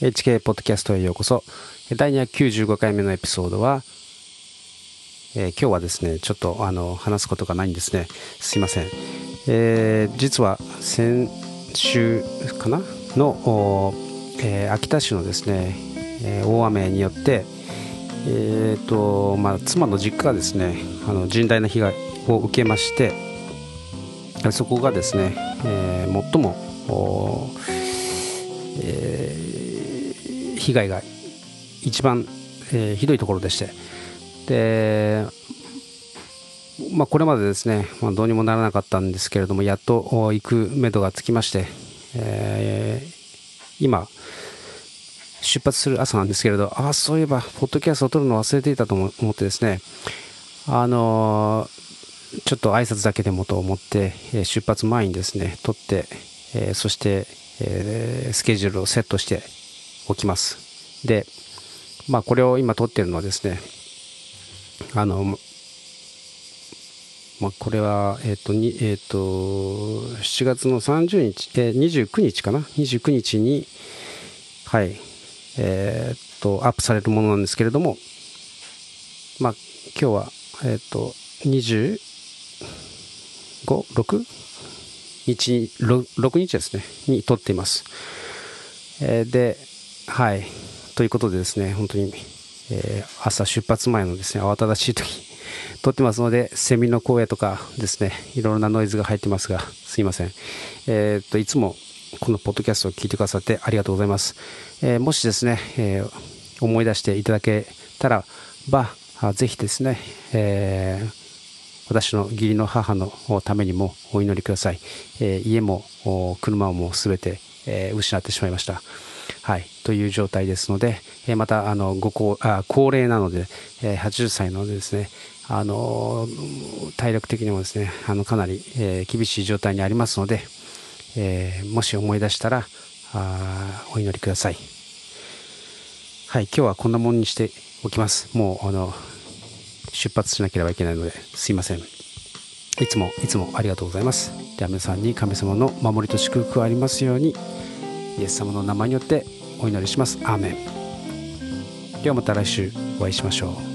HK ポッドキャストへようこそ。第295回目のエピソードは、えー、今日はですね、ちょっとあの話すことがないんですね。すいません。えー、実は先週かな？の、えー、秋田市のですね、えー、大雨によって、えーとまあ、妻の実家がですねあの甚大な被害を受けましてそこがですね、えー、最も、えー、被害が一番、えー、ひどいところでして。で、まあ、これまでですね、まあ、どうにもならなかったんですけれどもやっと行くめどがつきまして、えー、今出発する朝なんですけれどああそういえばポッドキャストを撮るの忘れていたと思ってですねあのー、ちょっと挨拶だけでもと思って、え出発前にですね撮って、え、そして、え、スケジュールをセットしておきますでまあこれを今撮ってるのはですねあのまあ、これは、えっ、ー、と、にえっ、ー、と、7月の30日、えー、29日かな ?29 日に、はい、えー、っと、アップされるものなんですけれども、まあ、今日は、え、っと、25、6? 日、6日ですね、に撮っています。えー、で、はい。ということでですね、本当に、えー、朝出発前のですね、慌ただしい時撮ってますので、セミの声とかですね、いろいろなノイズが入ってますが、すいません。えー、っと、いつもこのポッドキャストを聞いてくださってありがとうございます。えー、もしですね、えー、思い出していただけたらば、ぜひですね、えー、私の義理の母のためにもお祈りください。え家も車も全て、え失ってしまいました。はい、という状態ですので、えまたあのご高あ高齢なので、え80歳なのでですね、あの体力的にもですねあのかなり、え厳しい状態にありますので、えー、もし思い出したらあお祈りください。はい今日はこんなもんにしておきます。もうあの出発しなければいけないのですいません。いつもいつもありがとうございます。では皆さんに神様の守りと祝福がありますように。イエス様の名前によってお祈りします。アーメン。ではまた来週お会いしましょう。